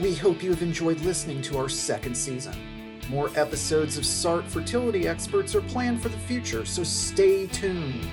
We hope you have enjoyed listening to our second season. More episodes of SART fertility experts are planned for the future, so stay tuned.